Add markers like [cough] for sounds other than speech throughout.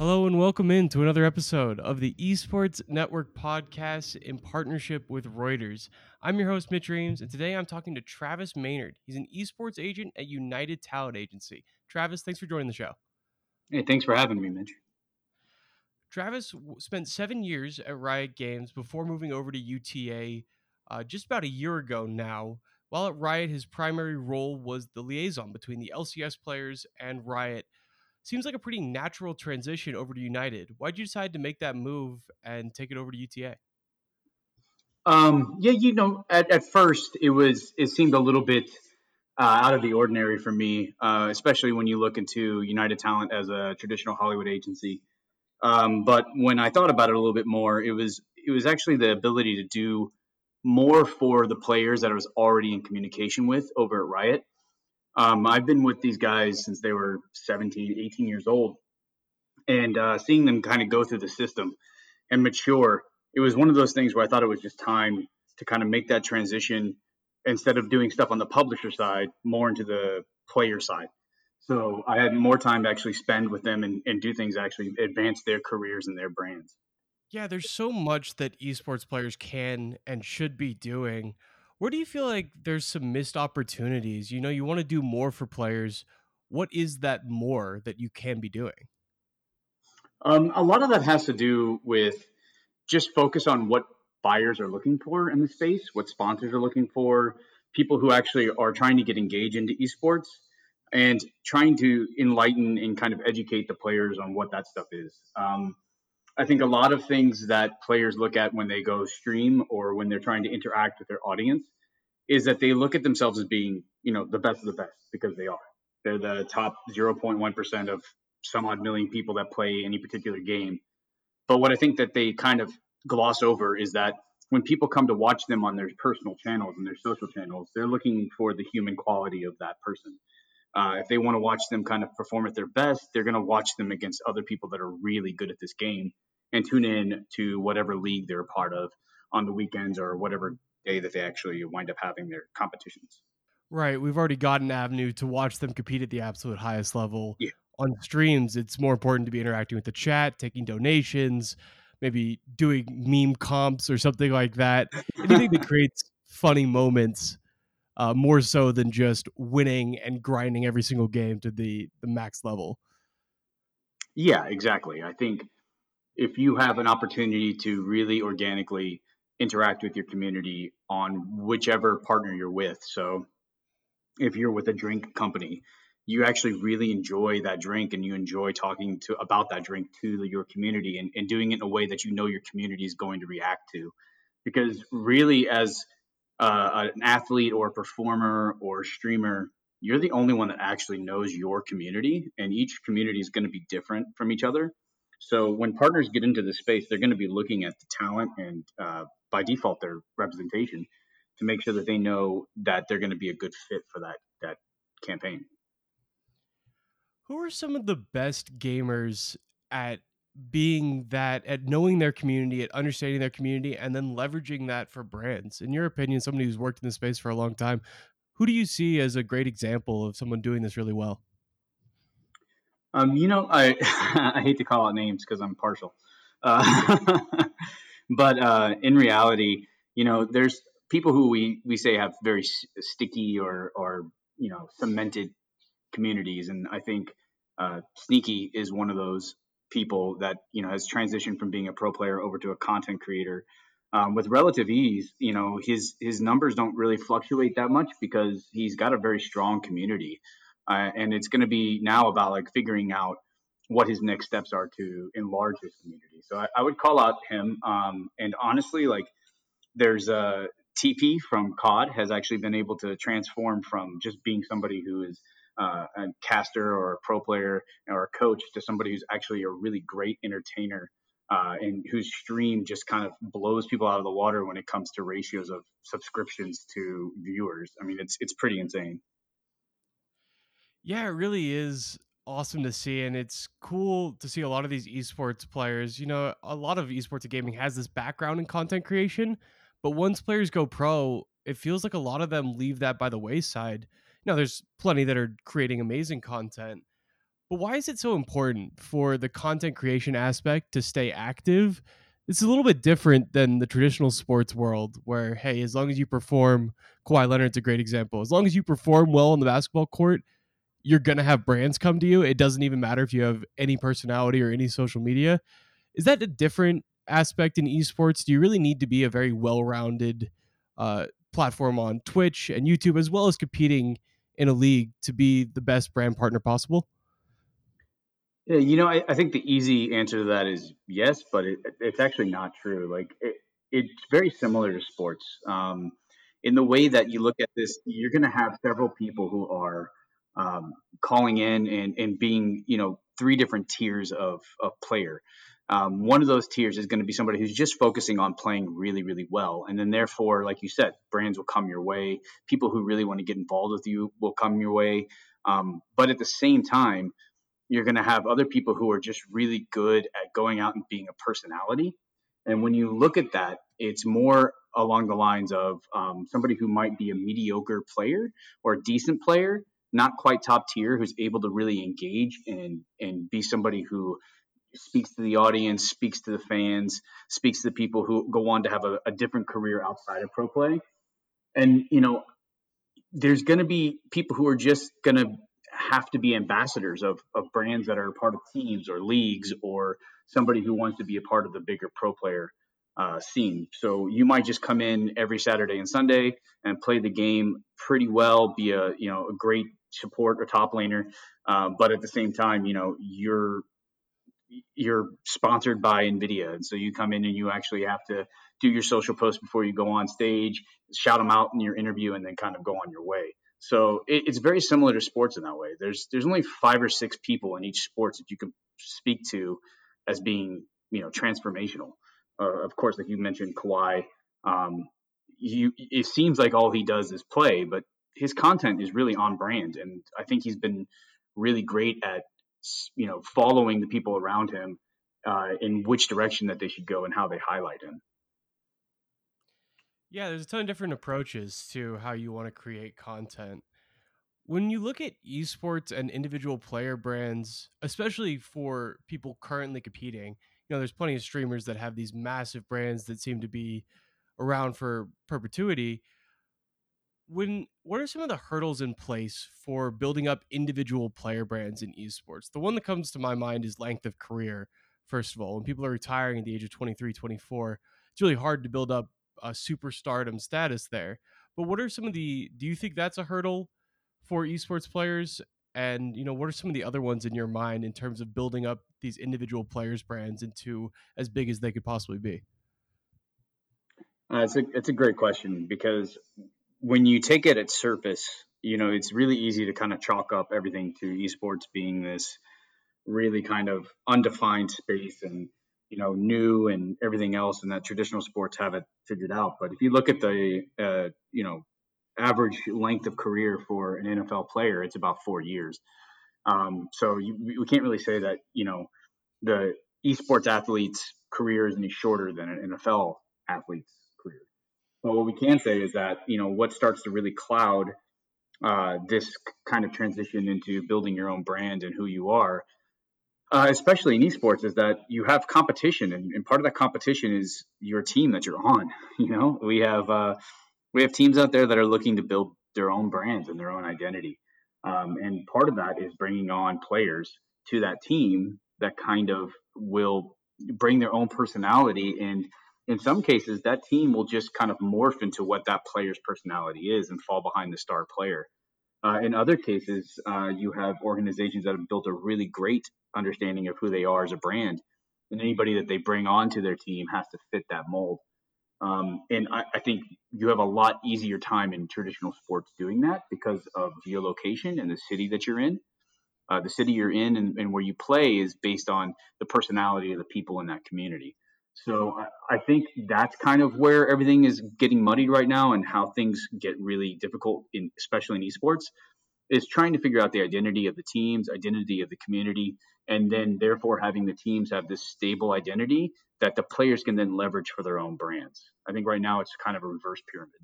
Hello and welcome in to another episode of the Esports Network podcast in partnership with Reuters. I'm your host, Mitch Reames, and today I'm talking to Travis Maynard. He's an esports agent at United Talent Agency. Travis, thanks for joining the show. Hey, thanks for having me, Mitch. Travis spent seven years at Riot Games before moving over to UTA uh, just about a year ago now. While at Riot, his primary role was the liaison between the LCS players and Riot seems like a pretty natural transition over to United. Why'd you decide to make that move and take it over to UTA? Um, yeah, you know, at, at first it was it seemed a little bit uh, out of the ordinary for me, uh, especially when you look into United Talent as a traditional Hollywood agency. Um, but when I thought about it a little bit more, it was it was actually the ability to do more for the players that I was already in communication with over at Riot um, I've been with these guys since they were 17, 18 years old, and uh, seeing them kind of go through the system and mature, it was one of those things where I thought it was just time to kind of make that transition instead of doing stuff on the publisher side, more into the player side. So I had more time to actually spend with them and, and do things actually advance their careers and their brands. Yeah, there's so much that esports players can and should be doing. Where do you feel like there's some missed opportunities? You know, you want to do more for players. What is that more that you can be doing? Um, a lot of that has to do with just focus on what buyers are looking for in the space, what sponsors are looking for, people who actually are trying to get engaged into esports, and trying to enlighten and kind of educate the players on what that stuff is. Um, I think a lot of things that players look at when they go stream or when they're trying to interact with their audience is that they look at themselves as being, you know, the best of the best because they are. They're the top 0.1% of some odd million people that play any particular game. But what I think that they kind of gloss over is that when people come to watch them on their personal channels and their social channels, they're looking for the human quality of that person. Uh, if they want to watch them kind of perform at their best, they're going to watch them against other people that are really good at this game and tune in to whatever league they're a part of on the weekends or whatever day that they actually wind up having their competitions. Right. We've already got an avenue to watch them compete at the absolute highest level. Yeah. On streams, it's more important to be interacting with the chat, taking donations, maybe doing meme comps or something like that. [laughs] Anything that creates funny moments uh, more so than just winning and grinding every single game to the the max level. Yeah, exactly. I think if you have an opportunity to really organically interact with your community on whichever partner you're with, so if you're with a drink company, you actually really enjoy that drink and you enjoy talking to about that drink to your community and, and doing it in a way that you know your community is going to react to because really as uh, an athlete or a performer or a streamer, you're the only one that actually knows your community, and each community is going to be different from each other. So when partners get into the space, they're going to be looking at the talent and uh, by default their representation to make sure that they know that they're going to be a good fit for that that campaign. Who are some of the best gamers at being that at knowing their community, at understanding their community, and then leveraging that for brands. In your opinion, somebody who's worked in the space for a long time, who do you see as a great example of someone doing this really well? Um, you know, I [laughs] I hate to call out names because I'm partial, uh, [laughs] but uh, in reality, you know, there's people who we we say have very sticky or or you know cemented communities, and I think uh, Sneaky is one of those people that you know has transitioned from being a pro player over to a content creator. Um, with relative ease. You know his his numbers don't really fluctuate that much because he's got a very strong community, uh, and it's going to be now about like figuring out what his next steps are to enlarge his community. So I, I would call out him. Um, and honestly, like there's a TeeP from COD has actually been able to transform from just being somebody who is uh, a caster or a pro player or a coach to somebody who's actually a really great entertainer uh, and whose stream just kind of blows people out of the water when it comes to ratios of subscriptions to viewers. I mean, it's it's pretty insane. Yeah, it really is awesome to see, and it's cool to see a lot of these esports players. You know, a lot of esports and gaming has this background in content creation, but once players go pro, it feels like a lot of them leave that by the wayside you know, there's plenty that are creating amazing content. But why is it so important for the content creation aspect to stay active? It's a little bit different than the traditional sports world where, hey, as long as you perform, Kawhi Leonard's a great example. As long as you perform well on the basketball court, you're to have brands come to you. It doesn't even matter if you have any personality or any social media. Is that a different aspect in esports? Do you really need to be a very well rounded uh, platform on Twitch and YouTube, as well as competing in a league to be the best brand partner possible? Yeah, you know, I, I think the easy answer to that is yes, but it, it's actually not true. Like it, it's very similar to sports. Um, in the way that you look at this, you're going to have several people who are um, calling in and, and being, you know, three different tiers of, of player. Um, one of those tiers is going to be somebody who's just focusing on playing really, really well. And then, therefore, like you said, brands will come your way. People who really want to get involved with you will come your way. Um, but at the same time, you're going to have other people who are just really good at going out and being a personality. And when you look at that, it's more along the lines of um, somebody who might be a mediocre player or a decent player, not quite top tier, who's able to really engage and and be somebody who speaks to the audience, speaks to the fans, speaks to the people who go on to have a, a different career outside of pro play. And you know, there's going to be people who are just going to have to be ambassadors of, of brands that are part of teams or leagues or somebody who wants to be a part of the bigger pro player uh, scene. So you might just come in every Saturday and Sunday and play the game pretty well, be a you know a great support or top laner, uh, but at the same time, you know you're you're sponsored by Nvidia, and so you come in and you actually have to do your social posts before you go on stage, shout them out in your interview, and then kind of go on your way. So it, it's very similar to sports in that way. There's there's only five or six people in each sports that you can speak to as being you know transformational. Uh, of course, like you mentioned, Kawhi. Um, you it seems like all he does is play, but his content is really on brand, and I think he's been really great at you know following the people around him uh, in which direction that they should go and how they highlight him. Yeah, there's a ton of different approaches to how you want to create content. When you look at esports and individual player brands, especially for people currently competing, you know, there's plenty of streamers that have these massive brands that seem to be around for perpetuity. When what are some of the hurdles in place for building up individual player brands in esports? The one that comes to my mind is length of career. First of all, when people are retiring at the age of 23, 24, it's really hard to build up a superstardom status there. But what are some of the? Do you think that's a hurdle for esports players? And you know, what are some of the other ones in your mind in terms of building up these individual players' brands into as big as they could possibly be? Uh, it's a it's a great question because when you take it at surface, you know, it's really easy to kind of chalk up everything to esports being this really kind of undefined space and you know new and everything else and that traditional sports have it figured out. But if you look at the uh, you know average length of career for an nfl player it's about four years. Um, so you, we can't really say that you know the esports athlete's career is any shorter than an nfl athlete's but what we can say is that you know what starts to really cloud uh, this kind of transition into building your own brand and who you are uh, especially in esports, is that you have competition, and, and, part of that competition is your team that you're on. [laughs] You know, we have uh, we have teams out there that are looking to build their own brands and their own identity, um, and part of that is bringing on players to that team that kind of will bring their own personality, and in some cases, that team will just kind of morph into what that player's personality is and fall behind the star player. Uh, in other cases, uh, you have organizations that have built a really great understanding of who they are as a brand, and anybody that they bring onto their team has to fit that mold. Um, and I, I, think you have a lot easier time in traditional sports doing that because of geolocation and the city that you're in. Uh, the city you're in and, and, where you play is based on the personality of the people in that community. So I, think that's kind of where everything is getting muddied right now, and how things get really difficult, in especially in esports, is trying to figure out the identity of the teams, identity of the community, and then therefore having the teams have this stable identity that the players can then leverage for their own brands. I think right now it's kind of a reverse pyramid.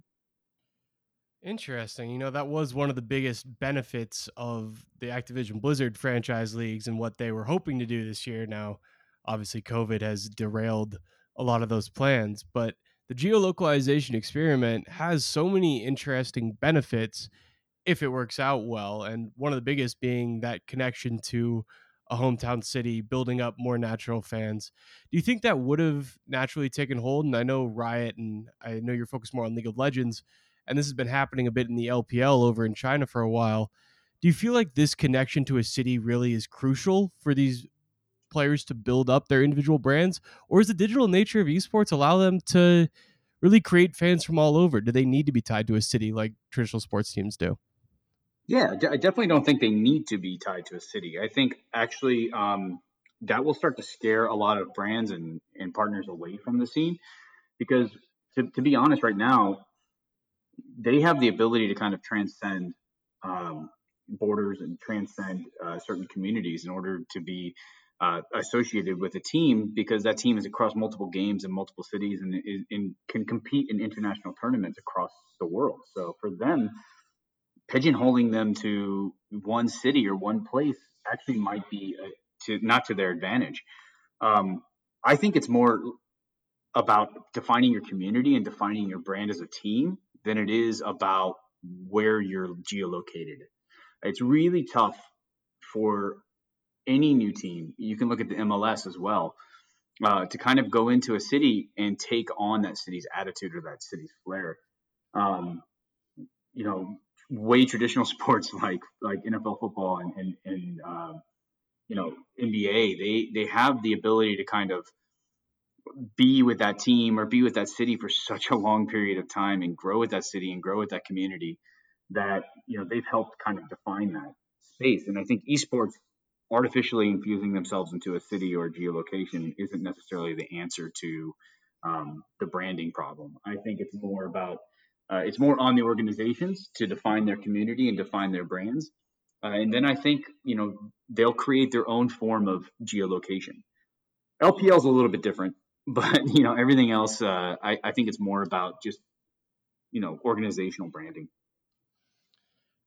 Interesting. You know, that was one of the biggest benefits of the Activision Blizzard franchise leagues and what they were hoping to do this year. Now, obviously, COVID has derailed a lot of those plans, but the geolocalization experiment has so many interesting benefits if it works out well. And one of the biggest being that connection to a hometown city, building up more natural fans. Do you think that would have naturally taken hold? And I know Riot and I know you're focused more on League of Legends and this has been happening a bit in the LPL over in China for a while. Do you feel like this connection to a city really is crucial for these players to build up their individual brands, or is the digital nature of esports allow them to really create fans from all over? Do they need to be tied to a city like traditional sports teams do? Yeah, I definitely don't think they need to be tied to a city. I think actually um, that will start to scare a lot of brands and, and partners away from the scene because to, to be honest, right now, they have the ability to kind of transcend um, borders and transcend uh, certain communities in order to be uh, associated with a team because that team is across multiple games in multiple cities and, can compete in international tournaments across the world. So for them, pigeonholing them to one city or one place actually might be a, to not to their advantage. Um, I think it's more about defining your community and defining your brand as a team than it is about where you're geolocated. It's really tough for any new team. You can look at the MLS as well uh, to kind of go into a city and take on that city's attitude or that city's flair. Um, you know, way traditional [laughs] sports like like NFL football and and, and uh, you know NBA, they they have the ability to kind of be with that team or be with that city for such a long period of time and grow with that city and grow with that community that you know they've helped kind of define that space and i think esports artificially infusing themselves into a city or a geolocation isn't necessarily the answer to um, the branding problem. I think it's more about uh, it's more on the organizations to define their community and define their brands. Uh, and then i think you know they'll create their own form of geolocation. Lpl is a little bit different [laughs] but you know everything else uh, I, I think it's more about just you know organizational branding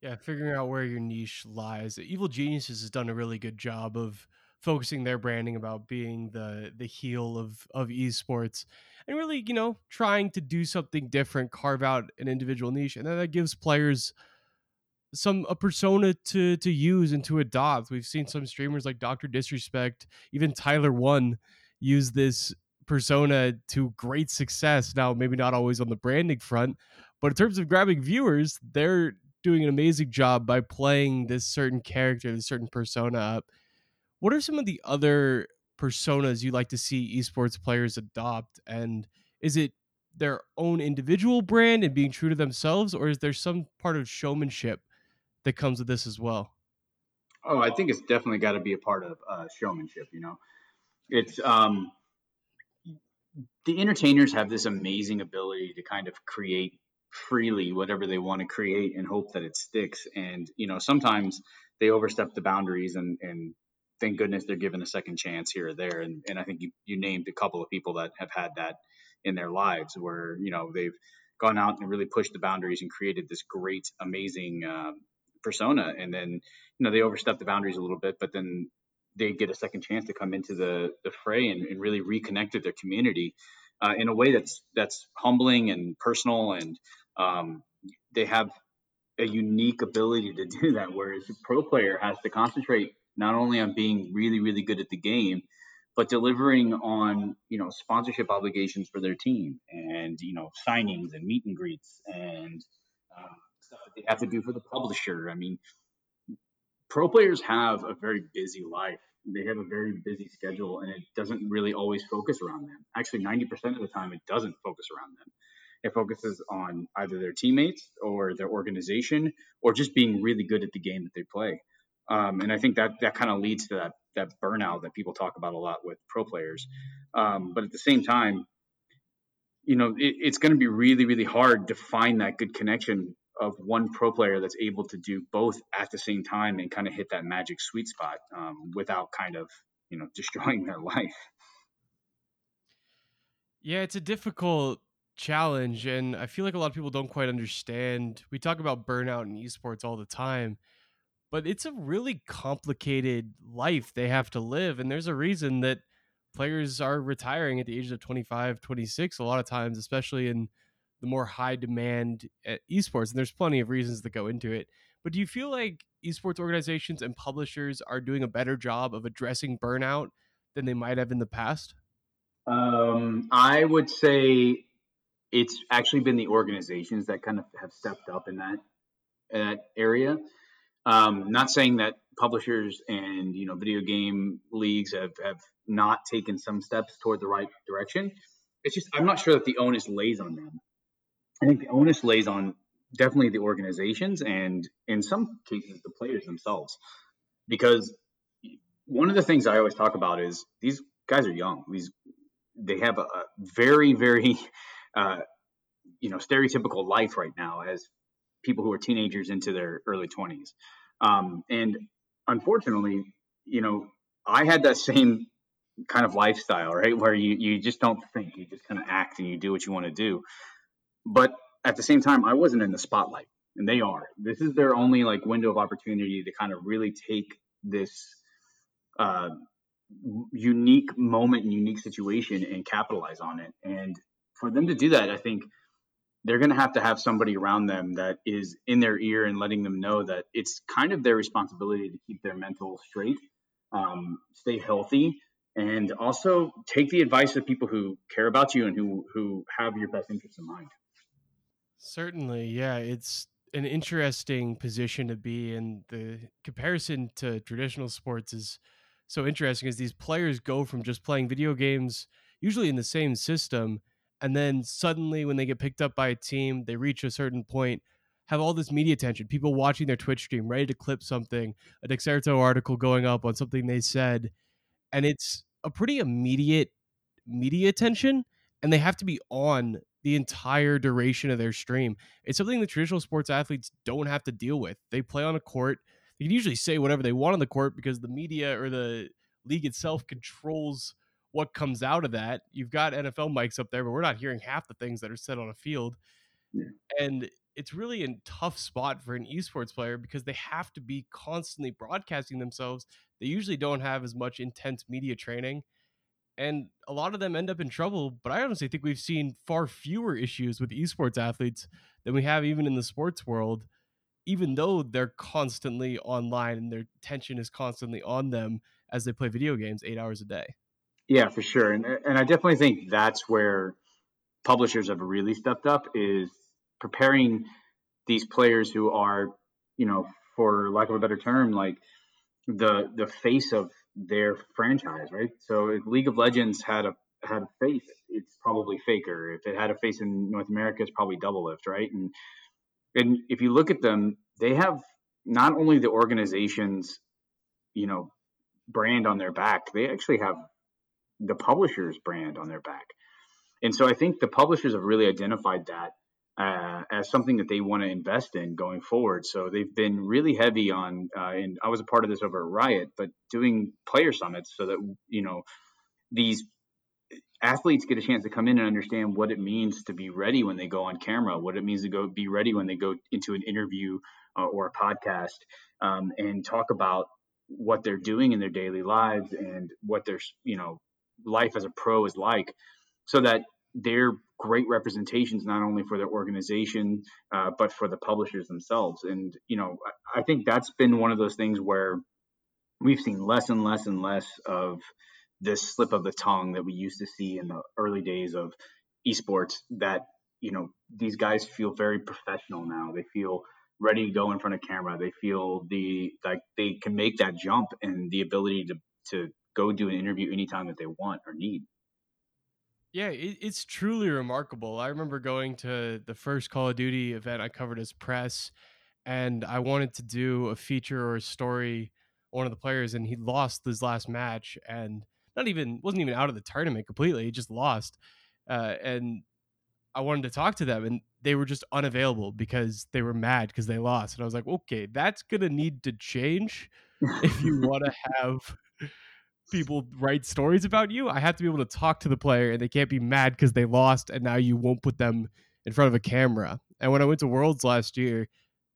yeah figuring out where your niche lies evil geniuses has done a really good job of focusing their branding about being the the heel of of esports and really you know trying to do something different carve out an individual niche and then that gives players some a persona to to use and to adopt we've seen some streamers like dr disrespect even tyler1 use this persona to great success. Now, maybe not always on the branding front, but in terms of grabbing viewers, they're doing an amazing job by playing this certain character, this certain persona up. What are some of the other personas you like to see esports players adopt? And is it their own individual brand and being true to themselves, or is there some part of showmanship that comes with this as well? Oh, I think it's definitely got to be a part of uh, showmanship. You know, it's um, the entertainers have this amazing ability to kind of create freely whatever they want to create and hope that it sticks. And you know, sometimes they overstep the boundaries, and and thank goodness they're given a second chance here or there. And and I think you you named a couple of people that have had that in their lives where you know they've gone out and really pushed the boundaries and created this great, amazing. Um, persona and then you know they overstep the boundaries a little bit but then they get a second chance to come into the the fray and, and really reconnect with their community uh, in a way that's that's humbling and personal, and um, they have a unique ability to do that. Whereas a pro player has to concentrate not only on being really really good at the game, but delivering on you know sponsorship obligations for their team and you know signings and meet and greets and um, stuff that they have to do for the publisher. I mean, pro players have a very busy life. They have a very busy schedule, and it doesn't really always focus around them. Actually, 90% of the time, it doesn't focus around them. It focuses on either their teammates or their organization, or just being really good at the game that they play. Um, and I think that that kind of leads to that that burnout that people talk about a lot with pro players. Um, but at the same time, you know, it, it's going to be really, really hard to find that good connection of one pro player that's able to do both at the same time and kind of hit that magic sweet spot um, without kind of you know [laughs] destroying their life. Yeah, it's a difficult challenge and I feel like a lot of people don't quite understand. We talk about burnout in esports all the time, but it's a really complicated life they have to live and there's a reason that players are retiring at the age of 25, 26 a lot of times, especially in the more high demand eh, esports and there's plenty of reasons that go into it. But do you feel like esports organizations and publishers are doing a better job of addressing burnout than they might have in the past? Um, I would say it's actually been the organizations that kind of have stepped up in that in that area. Um, not saying that publishers and you know video game leagues have, have not taken some steps toward the right direction. It's just I'm not sure that the onus lays on them. I think the onus lays on definitely the organizations and in some cases the players themselves, because one of the things I always talk about is these guys are young. These they have a, very very uh, you know stereotypical life right now as people who are teenagers into their early 20s um, and unfortunately you know i had that same kind of lifestyle right where you, you just don't think. You just kind of act and you do what you want to do but at the same time i wasn't in the spotlight and they are this is their only like window of opportunity to kind of really take this uh, unique moment and unique situation and capitalize on it. And for them to do that, I think they're going to have to have somebody around them that is in their ear and letting them know that it's kind of their responsibility to keep their mental straight, um, stay healthy, and also take the advice of people who care about you and who who have your best interests in mind. Certainly, yeah, it's an interesting position to be in. The comparison to traditional sports is so interesting is these players go from just playing video games, usually in the same system, and then suddenly when they get picked up by a team, they reach a certain point, have all this media attention, people watching their Twitch stream, ready to clip something, a Dexerto article going up on something they said, and it's a pretty immediate media attention, and they have to be on the entire duration of their stream. It's something the traditional sports athletes don't have to deal with. They play on a court they can usually say whatever they want on the court because the media or the league itself controls what comes out of that. You've got NFL mics up there, but we're not hearing half the things that are said on a field. Yeah. And it's really a tough spot for an esports player because they have to be constantly broadcasting themselves. They usually don't have as much intense media training. And a lot of them end up in trouble, but I honestly think we've seen far fewer issues with esports athletes than we have even in the sports world even though they're constantly online and their attention is constantly on them as they play video games eight hours a day. Yeah, for sure. And, and I definitely think that's where publishers have really stepped up is preparing these players who are, you know, for lack of a better term, like the the face of their franchise, right? So if League of Legends had a had a face, it's probably Faker. If it had a face in North America, it's probably Doublelift, right? And and if you look at them, they have not only the organization's, you know, brand on their back, they actually have the publisher's brand on their back. And so I think the publishers have really identified that uh, as something that they want to invest in going forward. So they've been really heavy on, uh, and I was a part of this over at Riot, but doing player summits so that, you know, these athletes get a chance to come in and understand what it means to be ready when they go on camera, what it means to go be ready when they go into an interview uh, or a podcast, um, and talk about what they're doing in their daily lives and what their you know life as a pro is like, so that they're great representations not only for their organization uh, but for the publishers themselves. And you know, I think that's been one of those things where we've seen less and less and less of this slip of the tongue that we used to see in the early days of esports that you know these guys feel very professional now. They feel ready to go in front of camera. They feel the like they can make that jump and the ability to to go do an interview anytime that they want or need yeah it, it's truly remarkable i remember going to the first call of duty event i covered as press and i wanted to do a feature or a story one of the players and he lost his last match and not even wasn't even out of the tournament completely. He just lost, uh, and I wanted to talk to them, and they were just unavailable because they were mad because they lost. And I was like, okay, that's gonna need to change if you [laughs] want to have people write stories about you. I have to be able to talk to the player, and they can't be mad because they lost, and now you won't put them in front of a camera. And when I went to Worlds last year,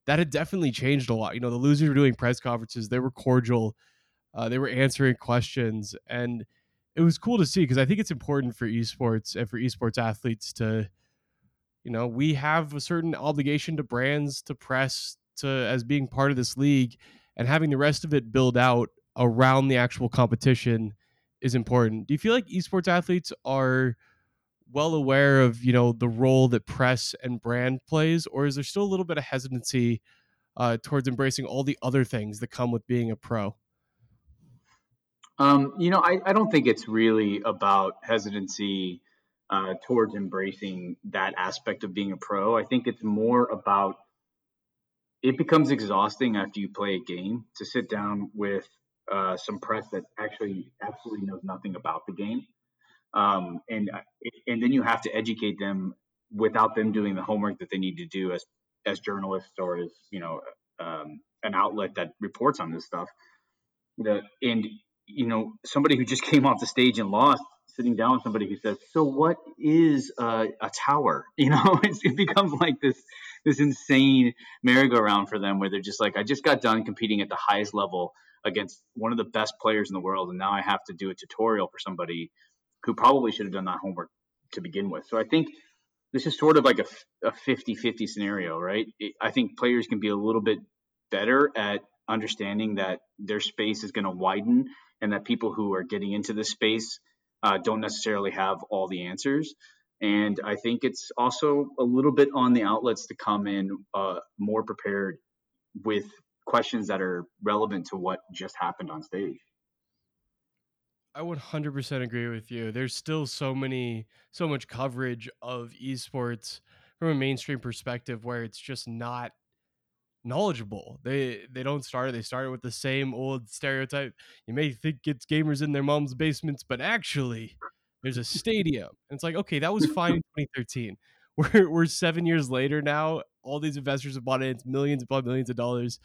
that had definitely changed a lot. You know, the losers were doing press conferences; they were cordial, uh, they were answering questions, and it was cool to see because I think it's important for esports and for esports athletes to, you know, we have a certain obligation to brands, to press, to as being part of this league, and having the rest of it build out around the actual competition is important. Do you feel like esports athletes are well aware of you know the role that press and brand plays, or is there still a little bit of hesitancy uh, towards embracing all the other things that come with being a pro? Um, you know, I, I don't think it's really about hesitancy uh, towards embracing that aspect of being a pro. I think it's more about it becomes exhausting after you play a game to sit down with uh, some press that actually absolutely knows nothing about the game, um, and uh, and then you have to educate them without them doing the homework that they need to do as as journalists or as you know um, an outlet that reports on this stuff. The and you know, somebody who just [laughs] came off the stage and lost, sitting down with somebody who says, "So what is a, a tower?" [laughs] You know, it becomes like this this insane merry-go-round for them, where they're just like, "I just got done competing at the highest level against one of the best players in the world, and now I have to do a tutorial for somebody who probably should have done that homework to begin with." So I think this is sort of like a, a 50-50 scenario, right? It, I think players can be a little bit better at understanding that their space is going to widen and that people who are getting into this space uh, don't necessarily have all the answers. And I think it's also a little bit on the outlets to come in uh, more prepared with questions that are relevant to what just happened on stage. I would 100% agree with you. There's still so many, so much coverage of esports from a mainstream perspective where it's just not knowledgeable. They they don't start. They start with the same old stereotype. You may think it's gamers in their mom's basements, but actually, there's a stadium. And it's like, okay, that was fine in [laughs] 2013. We're we're seven years later now. All these investors have bought in. It's millions upon millions of dollars.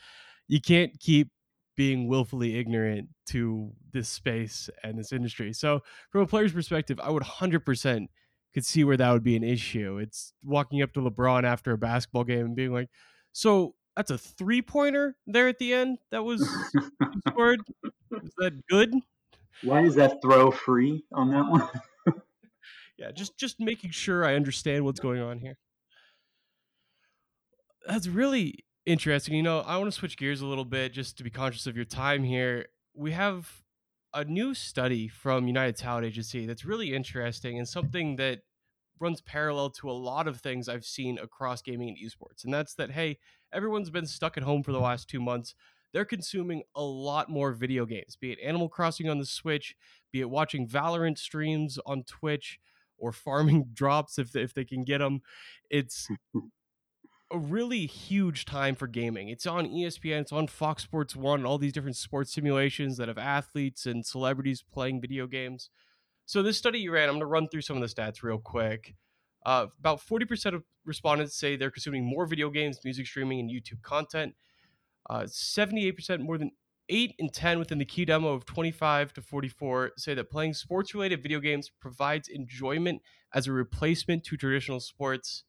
You can't keep being willfully ignorant to this space and this industry. So, from a player's perspective, I would 100% could see where that would be an issue. It's walking up to LeBron after a basketball game and being like, "So, that's a three pointer there at the end. [laughs] That was scored. Is that good? Why is that throw free on that one? [laughs] yeah, just just making sure I understand what's going on here. That's really interesting. You know, I want to switch gears a little bit just to be conscious of your time here. We have a new study from United Talent Agency that's really interesting and something that runs parallel to a lot of things I've seen across gaming and esports. And that's that, hey, everyone's been stuck at home for the last two months. They're consuming a lot more video games, be it Animal Crossing on the Switch, be it watching Valorant streams on Twitch, or farming [laughs] drops if they, if they can get them. It's [laughs] a really huge time for gaming. It's on ESPN, it's on Fox Sports 1, all these different sports simulations that have athletes and celebrities playing video games. So this study you ran, I'm going to run through some of the stats real quick. Uh, about 40% of respondents say they're consuming more video games, music streaming, and YouTube content. Uh, 78% more than 8 in 10 within the key demo of 25 to 44 say that playing sports related video games provides enjoyment as a replacement to traditional sports.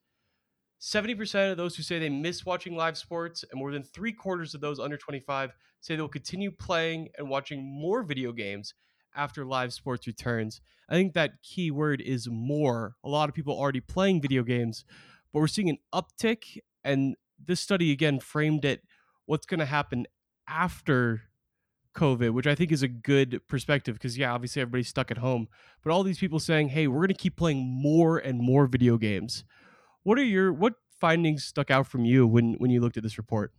70% of those who say they miss watching live sports, and more than three quarters of those under 25 say they'll continue playing and watching more video games after live sports returns. I think that key word is more. A lot of people already playing video games, but we're seeing an uptick. And this study again framed it what's going to happen after COVID, which I think is a good perspective because, yeah, obviously everybody's stuck at home, but all these people saying, hey, we're going to keep playing more and more video games. What are your, what findings stuck out from you when, when you looked at this report?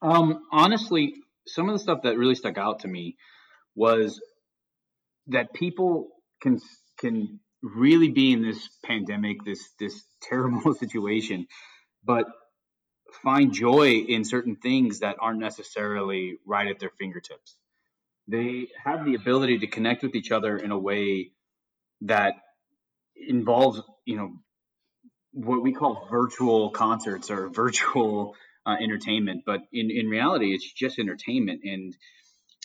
Um, honestly, some of the stuff that really stuck out to me was that people can can really be in this pandemic, this this [laughs] terrible situation, but find joy in certain things that aren't necessarily right at their fingertips. They have the ability to connect with each other in a way that involves, you know, what we call virtual concerts or virtual uh, entertainment. But in, in reality, it's just entertainment. And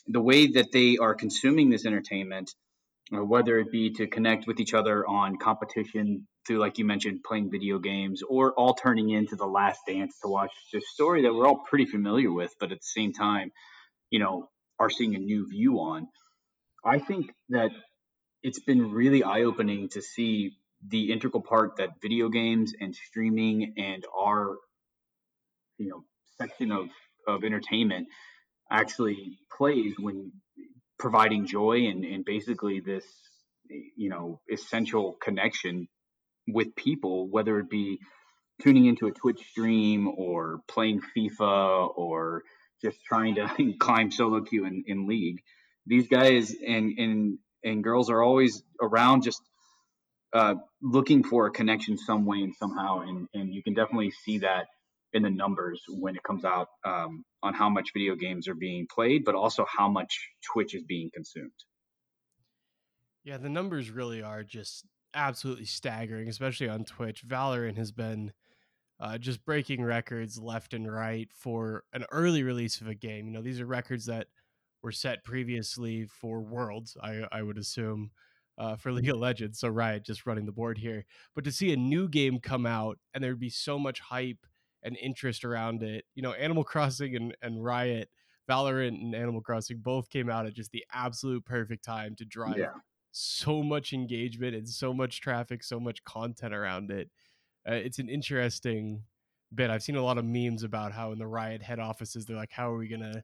the way that they are consuming this entertainment, uh, whether it be to connect with each other on competition through, like you mentioned, playing video games, or all turning into the Last Dance to watch this story that we're all pretty familiar with, but at the same time, you know, are seeing a new view on. I think that it's been really eye opening to see the integral part that video games and streaming and our you know section of of entertainment actually plays when providing joy and, and basically this you know essential connection with people whether it be tuning into a twitch stream or playing fifa or just trying to [laughs] climb solo queue in, in league. These guys and and and girls are always around just uh, looking for a connection some way and somehow and and you can definitely see that in the numbers when it comes out um, on how much video games are being played, but also how much Twitch is being consumed. Yeah, the numbers really are just absolutely staggering, especially on Twitch. Valorant has been uh, just breaking records left and right for an early release of a game. You know, these are records that were set previously for Worlds, I, I would assume, uh, for [laughs] League of Legends. So Riot just running the board here. But to see a new game come out and there'd be so much hype and interest around it. You know, Animal [laughs] Crossing and, and Riot, Valorant and Animal Crossing both came out at just the absolute perfect time to drive yeah. so much engagement and so much traffic, so much content around it. Uh, it's an interesting bit. I've seen a lot of memes about how in the Riot head offices they're like, "How are we gonna,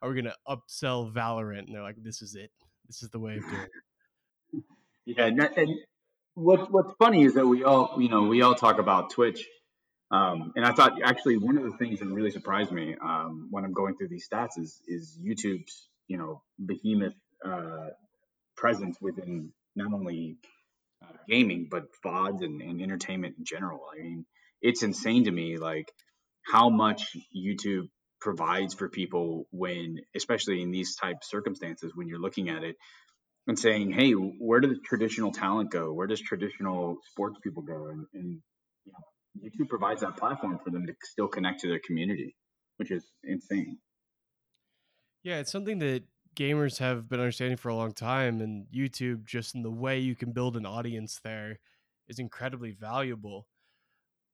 how are we gonna upsell Valorant?" And they're like, "This is it. This is the way of doing it." Yeah, and what what's funny is that we all, you know, we all talk about Twitch um, and I thought actually one of the things that really surprised me um, when I'm going through these stats is is YouTube's you know behemoth uh, presence within not only uh, gaming but VODs and, and entertainment in general. I mean, it's insane to me like how much YouTube provides for people when, especially in these type circumstances, when you're looking at it and saying, "Hey, where does traditional talent go? Where does traditional sports people go?" And, and you know, YouTube provides that platform for them to still connect to their community, which is insane. Yeah, it's something that gamers have been understanding for a long time, and YouTube, just in the way you can build an audience there, is incredibly valuable.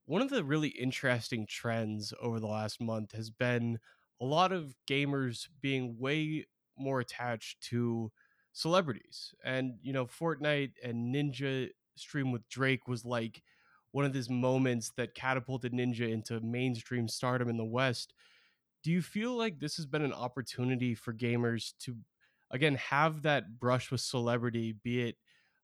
One of the really interesting trends over the last month has been a lot of gamers being way more attached to celebrities. And, you know, Fortnite and Ninja stream with Drake was like one of these moments that catapulted Ninja into mainstream stardom in the West. Do you feel like this has been an opportunity for gamers to, again, have that brush with celebrity, be it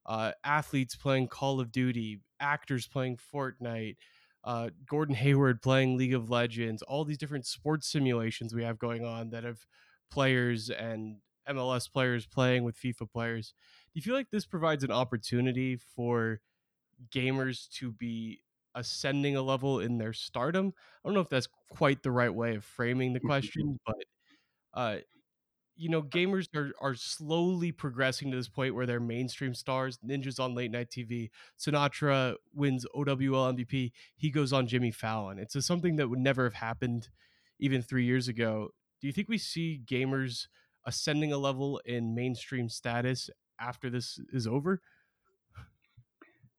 uh, athletes playing Call of Duty, actors playing Fortnite, uh, Gordon Hayward playing League of Legends, all these different sports simulations we have going on that have players and MLS players playing with FIFA players. Do you feel like this provides an opportunity for gamers to be ascending a level in their stardom. I don't know if that's quite the right way of framing the mm-hmm. question, but uh, you know, gamers are are slowly progressing to this point where they're mainstream stars. Ninja's on late night TV. Sinatraa wins OWL MVP. He goes on Jimmy Fallon. It's a, something that would never have happened even three years ago. Do you think we see gamers ascending a level in mainstream status after this is over?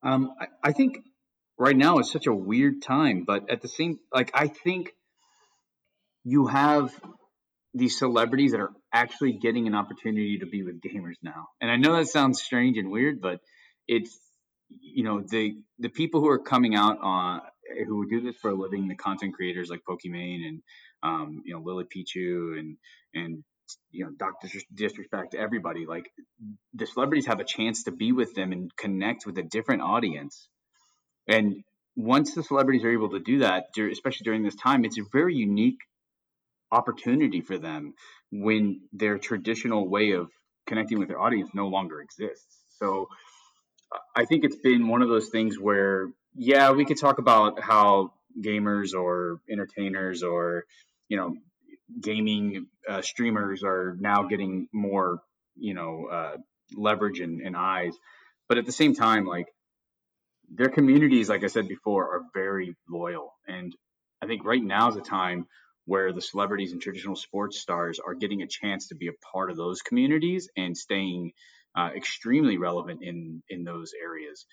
Um, I, I think right now is such a weird time, but at the same, like I think you have these celebrities that are actually getting an opportunity to be with gamers now. And I know that sounds strange and weird, but it's you know the the people who are coming out on who do this for a living, the content creators like Pokimane and um, you know Lily Pichu and and you know Doctor Disrespect everybody. Like the celebrities have a chance to be with them and connect with a different audience. And once the celebrities are able to do that especially during this time it's a very unique opportunity for them when their traditional way of connecting with their audience no longer exists. So i think it's been one of those things where yeah we could talk about how gamers or entertainers or you know gaming uh, streamers are now getting more, you know, uh, leverage and, and eyes. But at the same time, like their communities, like I said before, are very loyal. And I think right now is a time where the celebrities and traditional sports stars are getting a chance to be a part of those communities and staying uh, extremely relevant in in those areas.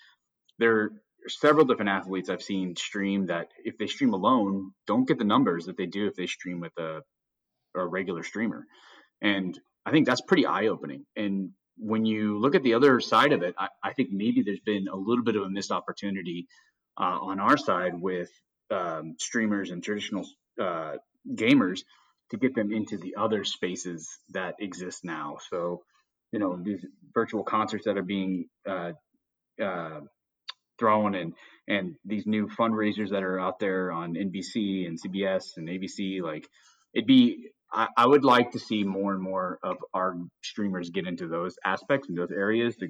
There are several different athletes I've seen stream that if they stream alone, don't get the numbers that they do if they stream with a, a regular streamer. And I think that's pretty eye opening. And when you look at the other side of it, I, I, think maybe there's been a little bit of a missed opportunity uh, on our side with um, streamers and traditional uh, gamers to get them into the other spaces that exist now. So, you know, these virtual concerts that are being uh, uh thrown and and these new fundraisers that are out there on NBC and CBS and ABC, like it'd be I, I, would like to see more and more of our streamers get into those aspects and those areas to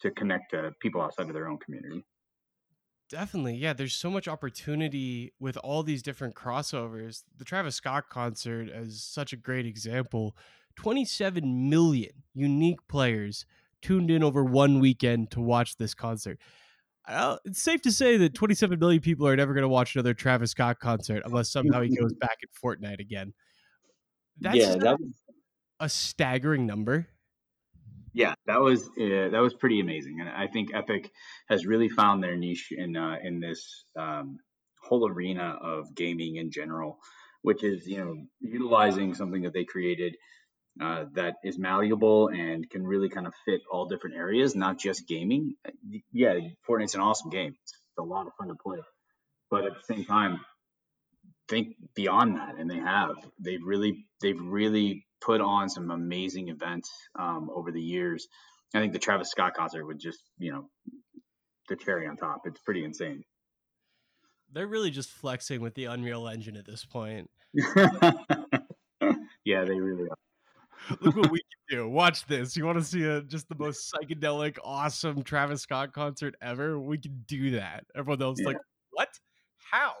to connect to people outside of their own community. Definitely. Yeah, there's so much opportunity with all these different crossovers. The Travis Scott concert is such a great example. 27 million unique players tuned in over one weekend to watch this concert. it's safe to say that 27 million people are never going to watch another Travis Scott concert unless somehow he goes [laughs] back in Fortnite again. That's yeah, that was a staggering number. Yeah, that was uh, that was pretty amazing, and I think Epic has really found their niche in uh, in this um, whole arena of gaming in general, which is you know utilizing something that they created uh, that is malleable and can really kind of fit all different areas, not just gaming. Yeah, Fortnite's an awesome game; it's a lot of fun to play, but at the same time, think beyond that, and they have. They've really they've really put on some amazing events um, over the years. I think the Travis Scott concert would just you know the cherry on top. It's pretty insane. They're really just flexing with the Unreal Engine at this point. [laughs] yeah, they really are. Look what we can do. Watch this. You want to see a, just the most psychedelic, awesome Travis Scott concert ever? We can do that. Everyone else yeah. like, what? How?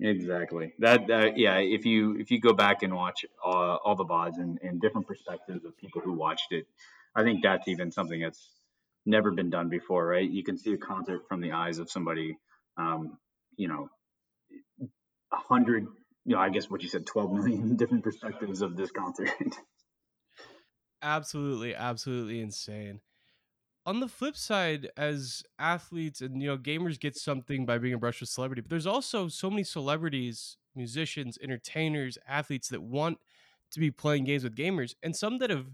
Exactly. That uh, yeah. If you if you go back and watch uh, all the vods and, and different perspectives of people who watched it, I think that's even something that's never been done before, right? You can see a concert from the eyes of somebody, um, you know, a hundred, you know, I guess what you said, twelve million [laughs] different perspectives of this concert. absolutely, absolutely insane on the flip side, as athletes and you know gamers get something by being a brush with celebrity, but there's also so many celebrities, musicians, entertainers, athletes that want to be playing games with gamers, and some that have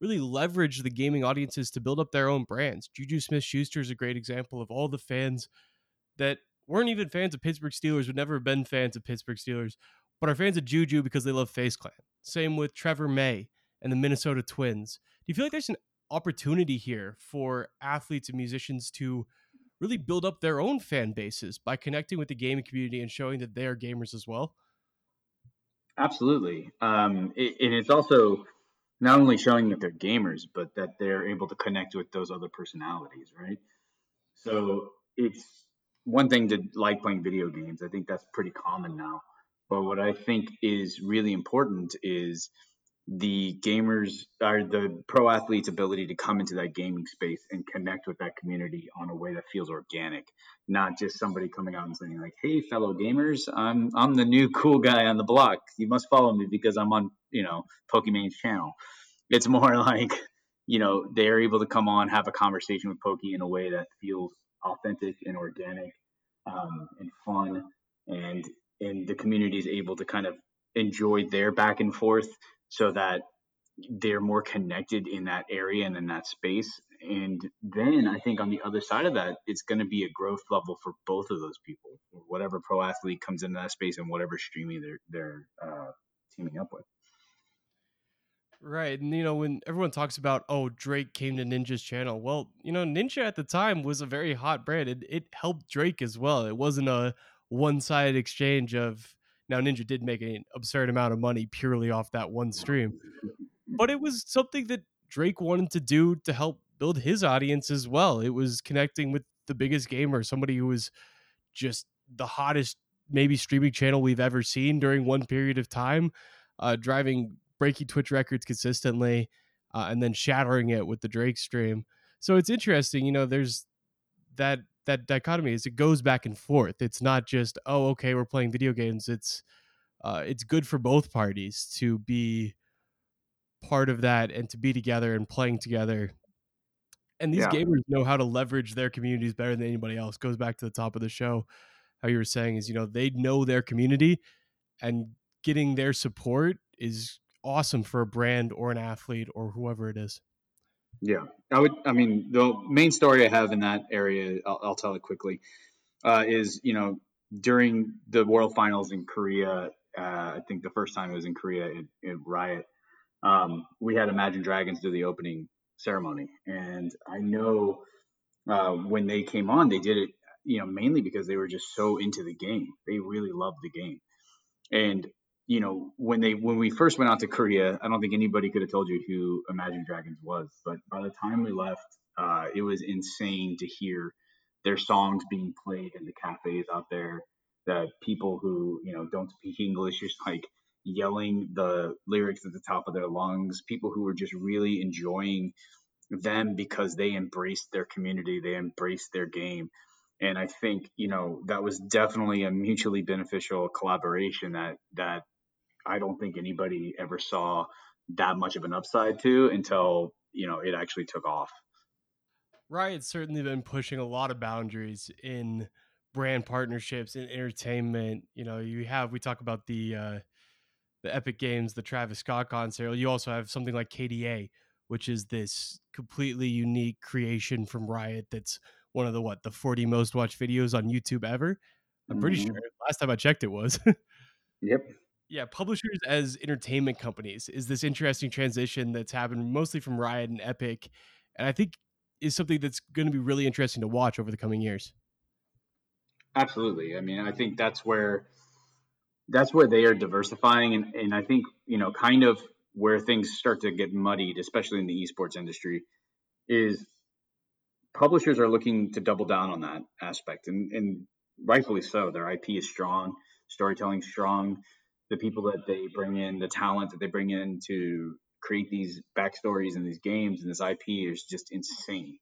really leveraged the gaming audiences to build up their own brands. Juju Smith Schuster is a great example of all the fans that weren't even fans of Pittsburgh Steelers, would never have been fans of Pittsburgh Steelers, but are fans of Juju because they love FaZe Clan. Same with Trevor May and the Minnesota Twins. Do you feel like there's an opportunity here for athletes and musicians to really build up their own fan bases by connecting with the gaming community and showing that they are gamers as well? Absolutely. Um, it, and it's also not only showing that they're gamers, but that they're able to connect with those other personalities, right? So it's one thing to like playing video games. I think that's pretty common now. But what I think is really important is the gamers or the pro athletes ability to come into that gaming space and connect with that community on a way that feels organic not just somebody coming out and saying like hey fellow gamers i'm i'm the new cool guy on the block. You must follow me because i'm on you know Pokimane's channel. It's more [laughs] like you know they're able to come on have a conversation with Poki in a way that feels authentic and organic um, and fun and and the community is able to kind of enjoy their back and forth so that they're more connected in that area and in that space. And then I think on the other side of that, it's going to be a growth level for both of those people, whatever pro athlete comes into that space and whatever streaming they're they're uh, teaming up with. Right. And, you know, when everyone talks about, oh, Drake came to Ninja's channel, well, you know, Ninja at the time was a very hot brand. It, it helped Drake as well. It wasn't a one sided exchange of, now, Ninja did make an absurd amount of money purely off that one stream, [laughs] but it was something that Drake wanted to do to help build his audience as well. It was connecting with the biggest gamer, somebody who was just the hottest, maybe streaming channel we've ever seen during one period of time, uh, driving breaking Twitch records consistently, uh, and then shattering it with the Drake stream. So it's interesting, you know. There's that that dichotomy is it goes back and forth. It's not just oh okay we're playing video games. It's uh, it's good for both parties to be part of that and to be together and playing together. And these Yeah. gamers know how to leverage their communities better than anybody else. Goes back to the top of the show. How you were saying is, you know, they know their community and getting their support is awesome for a brand or an athlete or whoever it is. Yeah, I would. I mean, the main story I have in that area, I'll, I'll tell it quickly, uh, is you know during the World Finals in Korea, uh, I think the first time it was in Korea in, in Riot, um, we had Imagine Dragons do the opening ceremony, and I know uh, when they came on, they did it, you know, mainly because they were just so into the game. They really loved the game, and you know, when they when we first went out to Korea, I don't think anybody could have told you who Imagine Dragons was. But by the time we left, uh, it was insane to hear their songs being played in the cafes out there. That people who you know don't speak English just like yelling the lyrics at the top of their lungs. People who were just really enjoying them because they embraced their community, they embraced their game. And I think, you know, that was definitely a mutually beneficial collaboration that that I don't think anybody ever saw that much of an upside to until you know it actually took off. Riot's certainly been pushing a lot of boundaries in brand partnerships and entertainment. You know, you have we talk about the uh, the Epic Games, the Travis Scott concert. You also have something like KDA, which is this completely unique creation from Riot. That's one of the what the 40 most watched videos on YouTube ever. I'm pretty Mhm. sure last time I checked it was. [laughs] Yep. Yeah, publishers as entertainment companies is this interesting transition that's happened mostly from Riot and Epic, and I think is something that's going to be really interesting to watch over the coming years. Absolutely. I mean, I think that's where that's where they are diversifying, and, and I think you know, kind of where things start to get muddied, especially in the esports industry, is publishers are looking to double down on that aspect, and, and rightfully so. Their IP is strong, storytelling strong. The people that they bring in, the talent that they bring in to create these backstories and these games and this IP is just insane.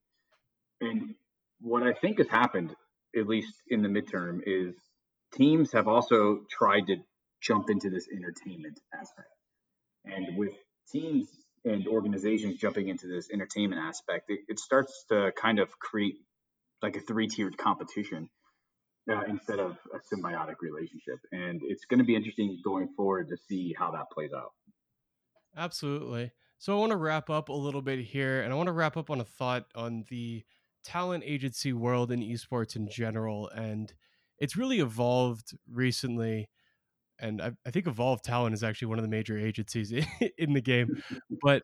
And what I think has happened, at least in the midterm, is teams have also tried to jump into this entertainment aspect. And with teams and organizations jumping into this entertainment aspect, it, it starts to kind of create like a three tiered competition uh, instead of a symbiotic relationship. And it's going to be interesting going forward to see how that plays out. Absolutely. So I want to wrap up a little bit here, and I want to wrap up on a thought on the talent agency world in esports in general. And it's really evolved recently. And I, I think Evolve Talent is actually one of the major agencies [laughs] in the game. [laughs] But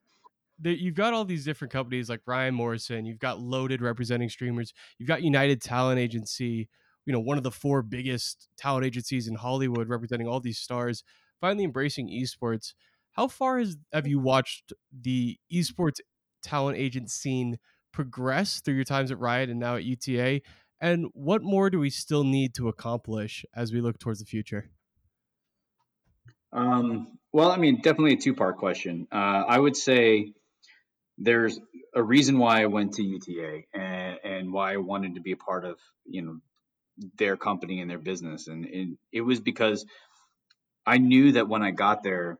you've got all these different companies like Ryan Morrison, you've got Loaded representing streamers, you've got United Talent Agency, you know, one of the four biggest talent agencies in Hollywood representing all these stars, finally embracing esports. How far has have you watched the esports talent agent scene progress through your times at Riot and now at UTA? And what more do we still need to accomplish as we look towards the future? Um, well, I mean, definitely a two part question. Uh, I would say there's a reason why I went to UTA and, and why I wanted to be a part of, you know, their company and their business. And, it was because I knew that when I got there,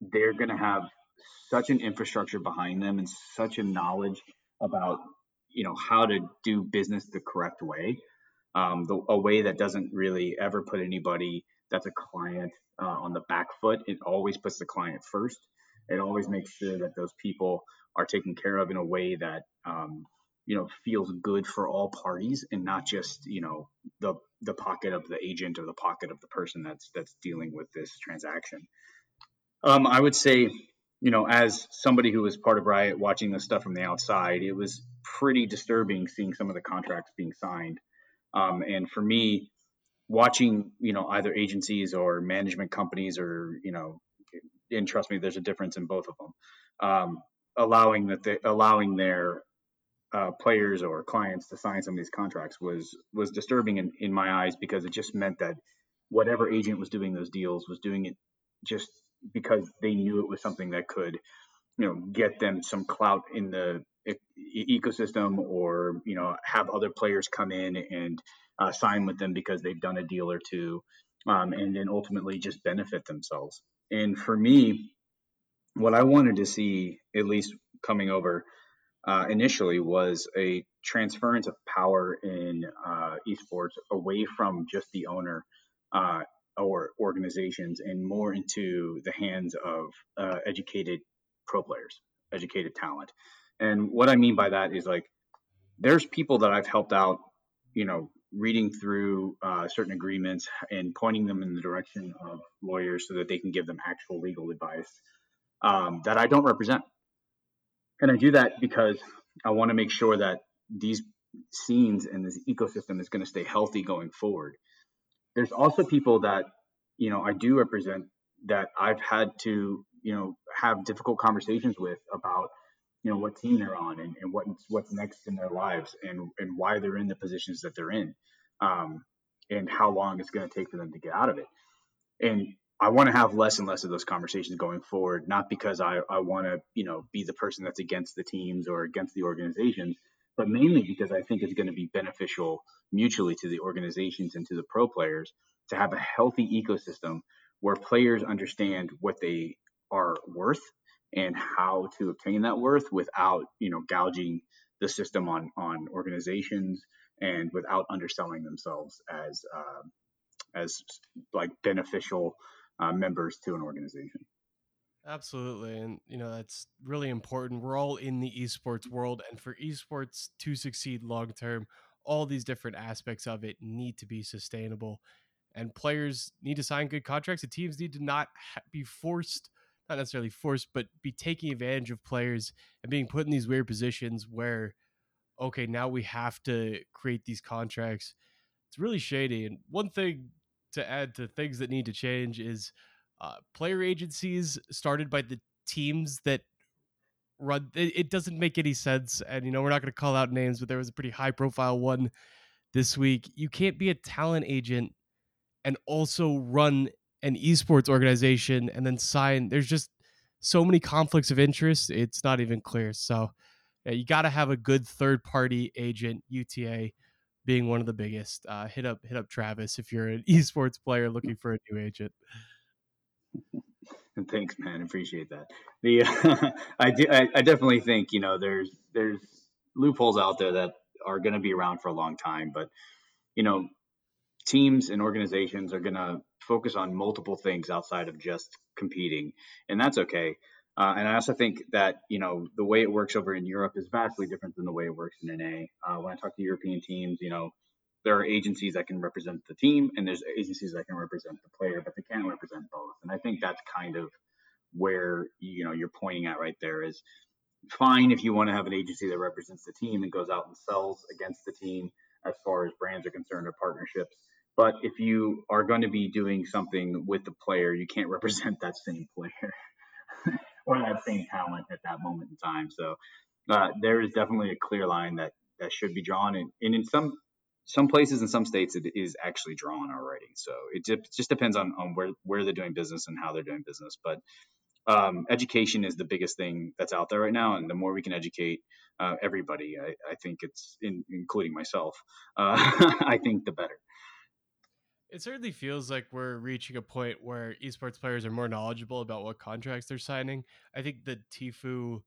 they're going to have such an infrastructure behind them and such a knowledge about you know how to do business the correct way um, the, a way that doesn't really ever put anybody that's a client uh, on the back foot it always puts the client first it always makes sure that those people are taken care of in a way that um, you know feels good for all parties and not just you know the the pocket of the agent or the pocket of the person that's that's dealing with this transaction um, I would say, you know, as somebody who was part of Riot watching this stuff from the outside, it was pretty disturbing seeing some of the contracts being signed. Um, and for me, watching, you know, either agencies or management companies or, you know, and trust me, there's a difference in both of them, um, allowing that they, allowing their uh, players or clients to sign some of these contracts was was disturbing in, in my eyes because it just meant that whatever agent was doing those deals was doing it just because they knew it was something that could, you know, get them some clout in the e- ecosystem or, you know, have other players come in and uh, sign with them because they've done a deal or two. um, and then ultimately just benefit themselves. And for me, what I wanted to see, at least coming over uh, initially, was a transference of power in uh, esports away from just the owner uh, or organizations and more into the hands of uh, educated pro players, educated talent. And what I mean by that is like, there's people that I've helped out, you know, reading through uh, certain agreements and pointing them in the direction of lawyers so that they can give them actual legal advice um, that I don't represent. And I do that because I want to make sure that these scenes and this ecosystem is going to stay healthy going forward. There's also people that, you know, I do represent that I've had to, you know, have difficult conversations with about, you know, what team they're on and, and what's what's next in their lives and and why they're in the positions that they're in, um, and how long it's going to take for them to get out of it. And I want to have less and less of those conversations going forward, not because I, I want to, you know, be the person that's against the teams or against the organizations, but mainly because I think it's going to be beneficial mutually to the organizations and to the pro players to have a healthy ecosystem where players understand what they are worth and how to obtain that worth without, you know, gouging the system on on organizations and without underselling themselves as uh, as like beneficial uh, members to an organization. Absolutely. And, you know, that's really important. We're all in the esports world. And for esports to succeed long term, all these different aspects of it need to be sustainable. And players need to sign good contracts. And teams need to not be forced, not necessarily forced, but be taking advantage of players and being put in these weird positions where, okay, now we have to create these contracts. It's really shady. And one thing to add to things that need to change is uh, player agencies started by the teams that run. It, it doesn't make any sense, and you know we're not going to call out names, but there was a pretty high profile one this week. You can't be a talent agent and also run an esports organization and then sign. There's just so many conflicts of interest. It's not even clear. So yeah, you got to have a good third party agent, UTA being one of the biggest. Uh, hit up hit up Travis if you're an [laughs] esports player looking for a new agent. And [laughs] thanks, man. Appreciate that. The uh, [laughs] I do I, I, definitely think you know there's there's loopholes out there that are going to be around for a long time, but you know teams and organizations are going to focus on multiple things outside of just competing, and that's okay. Uh, and I also think that you know the way it works over in Europe is vastly different than the way it works in NA. Uh, when I talk to European teams, you know there are agencies that can represent the team, and there's agencies that can represent the player, but they can't represent both. And I think that's kind of where you know you're pointing at right there is fine if you want to have an agency that represents the team and goes out and sells against the team as far as brands are concerned or partnerships. But if you are going to be doing something with the player, you can't [laughs] represent that same player. Or that same talent at that moment in time. So uh, there is definitely a clear line that that should be drawn, and, and in some some places in some states it is actually drawn already. So it just depends on, on where where they're doing business and how they're doing business. But um, education is the biggest thing that's out there right now, and the more we can educate uh, everybody, I, I, think it's in, including myself. Uh, [laughs] I think the better. It certainly feels like we're reaching a point where esports players are more knowledgeable about what contracts they're signing. I think the Tfue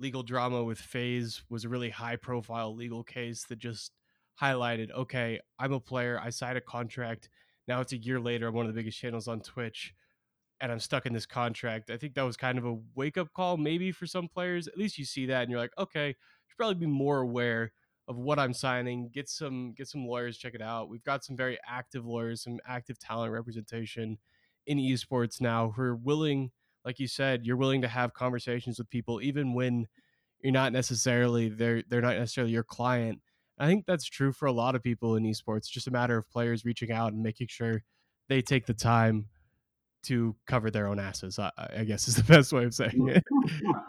legal drama with FaZe was a really high profile legal case that just highlighted okay, I'm a player, I signed a contract. Now it's a year later, I'm one of the biggest channels on Twitch, and I'm stuck in this contract. I think that was kind of a wake up call, maybe for some players. At least you see that and you're like, okay, should probably be more aware of what I'm signing. Get some get some lawyers, check it out. We've got some very active lawyers, some active talent representation in esports now who are willing, like you said, you're willing to have conversations with people even when you're not necessarily they're they're not necessarily your client. I think that's true for a lot of people in esports. Just a matter of players reaching out and making sure they take the time to cover their own asses. I, I guess is the [laughs] best way of saying it.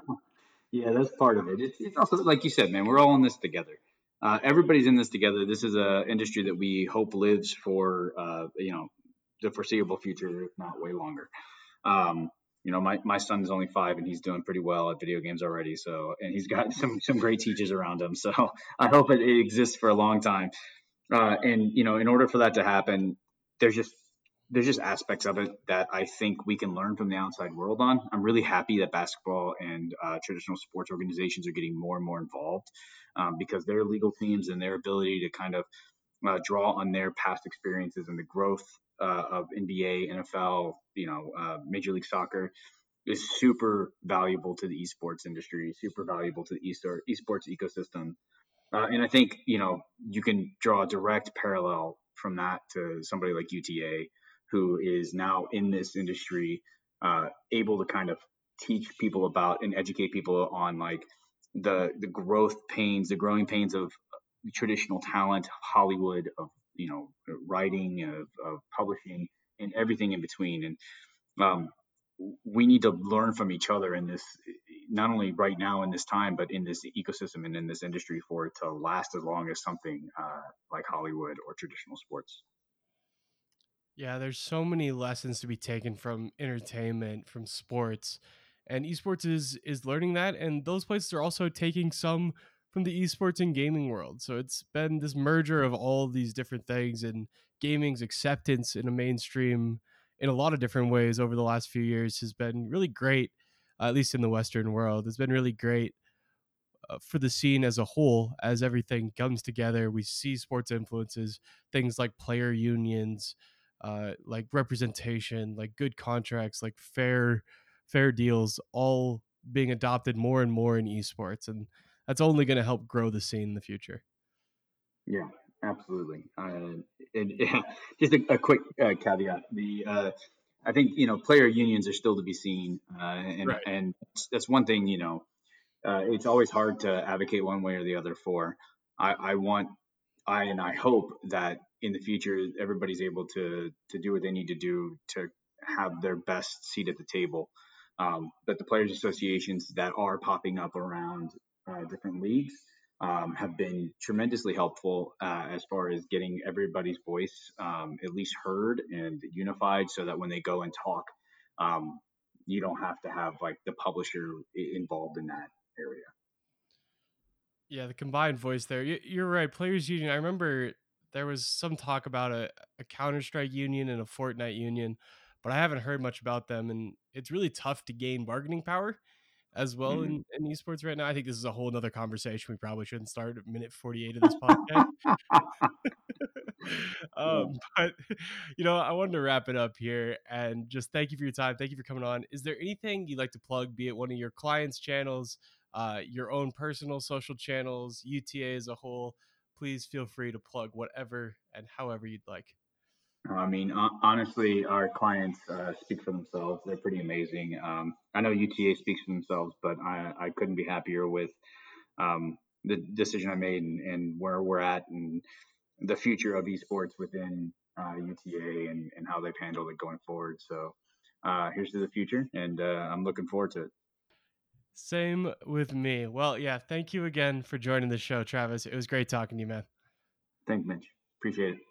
[laughs] yeah, that's part of it. It's, it's also like you said, man. We're all in this together uh, everybody's in this together. This is an industry that we hope lives for uh, you know the foreseeable future, if not way longer. Um, you know, my, my son is only five and he's doing pretty well at video games already. So, and he's got [laughs] some some great teachers around him. So, [laughs] I hope it, it exists for a long time. Uh, and you know, in order for that to happen, there's just there's just aspects of it that I think we can learn from the outside world on. I'm really happy that basketball and uh, traditional sports organizations are getting more and more involved um, because their legal teams and their ability to kind of uh, draw on their past experiences and the growth uh, of NBA, NFL, you know, uh, Major League Soccer is super valuable to the esports industry, super valuable to the esports ecosystem. Uh, and I think, you know, you can draw a direct parallel from that to somebody like UTA, who is now in this industry, uh, able to kind of teach people about and educate people on like the the growth pains, the growing pains of traditional talent, Hollywood, of you know, writing, of, of publishing, and everything in between. And um, we need to learn from each other in this, not only right now in this time, but in this ecosystem and in this industry for it to last as long as something uh, like Hollywood or traditional sports. Yeah, there's so many lessons to be taken from entertainment, from sports, and esports is is learning that, and those places are also taking some from the esports and gaming world. So it's been this merger of all these different things and gaming's acceptance in a mainstream in a lot of different ways over the last few years has been really great, at least in the Western world. It's been really great uh, for the scene as a whole as everything comes together. We see sports influences, things like player unions, uh, like representation, like good contracts, like fair fair deals, all being adopted more and more in esports, and that's only going to help grow the scene in the future. Yeah, absolutely. Uh, and [laughs] yeah, just a, a quick uh, caveat: the uh, I think you know player unions are still to be seen, uh, and right. and that's one thing you know. Uh, it's always hard to advocate one way or the other for. I, I want, I and I hope that in the future everybody's able to to do what they need to do to have their best seat at the table. Um, that the players associations that are popping up around uh, different leagues um, have been tremendously helpful uh, as far as getting everybody's voice um, at least heard and unified so that when they go and talk, um, you don't have to have like the publisher involved in that area. Yeah, the combined voice there. You're right. Players Union. I remember there was some talk about a, a Counter Strike union and a Fortnite union, but I haven't heard much about them. And it's really tough to gain bargaining power as well mm-hmm. in, in esports right now. I think this is a whole other conversation. We probably shouldn't start at minute 48 of this podcast. um, [laughs] [laughs] but, you know, I wanted to wrap it up here and just thank you for your time. Thank you for coming on. Is there anything you'd like to plug, be it one of your clients' channels, uh, your own personal social channels, UTA as a whole? Please feel free to plug whatever and however you'd like. I mean, honestly, our clients uh, speak for themselves. They're pretty amazing. Um, I know UTA speaks for themselves, but I, I couldn't be happier with um, the decision I made and, and, where we're at and the future of esports within uh, UTA and, and, how they've handled it going forward. So uh, here's to the future, and uh, I'm looking forward to it. Same with me. Well, yeah, thank you again for joining the show, Travis. It was great talking to you, man. Thanks, Mitch. Appreciate it.